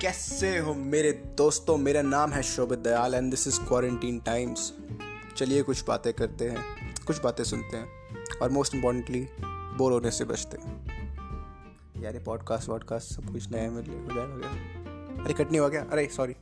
कैसे हो मेरे दोस्तों? मेरा नाम है Shobhit Dayal and this is quarantine times चलिए कुछ बातें करते हैं। कुछ बातें सुनते हैं और मोस्ट इम्पॉर्टेंटली बोर होने से बचते हैं। यार ये पॉडकास्ट वॉडकास्ट सब कुछ नया मिल हो जाएगा अरे कट नहीं हो गया। अरे सॉरी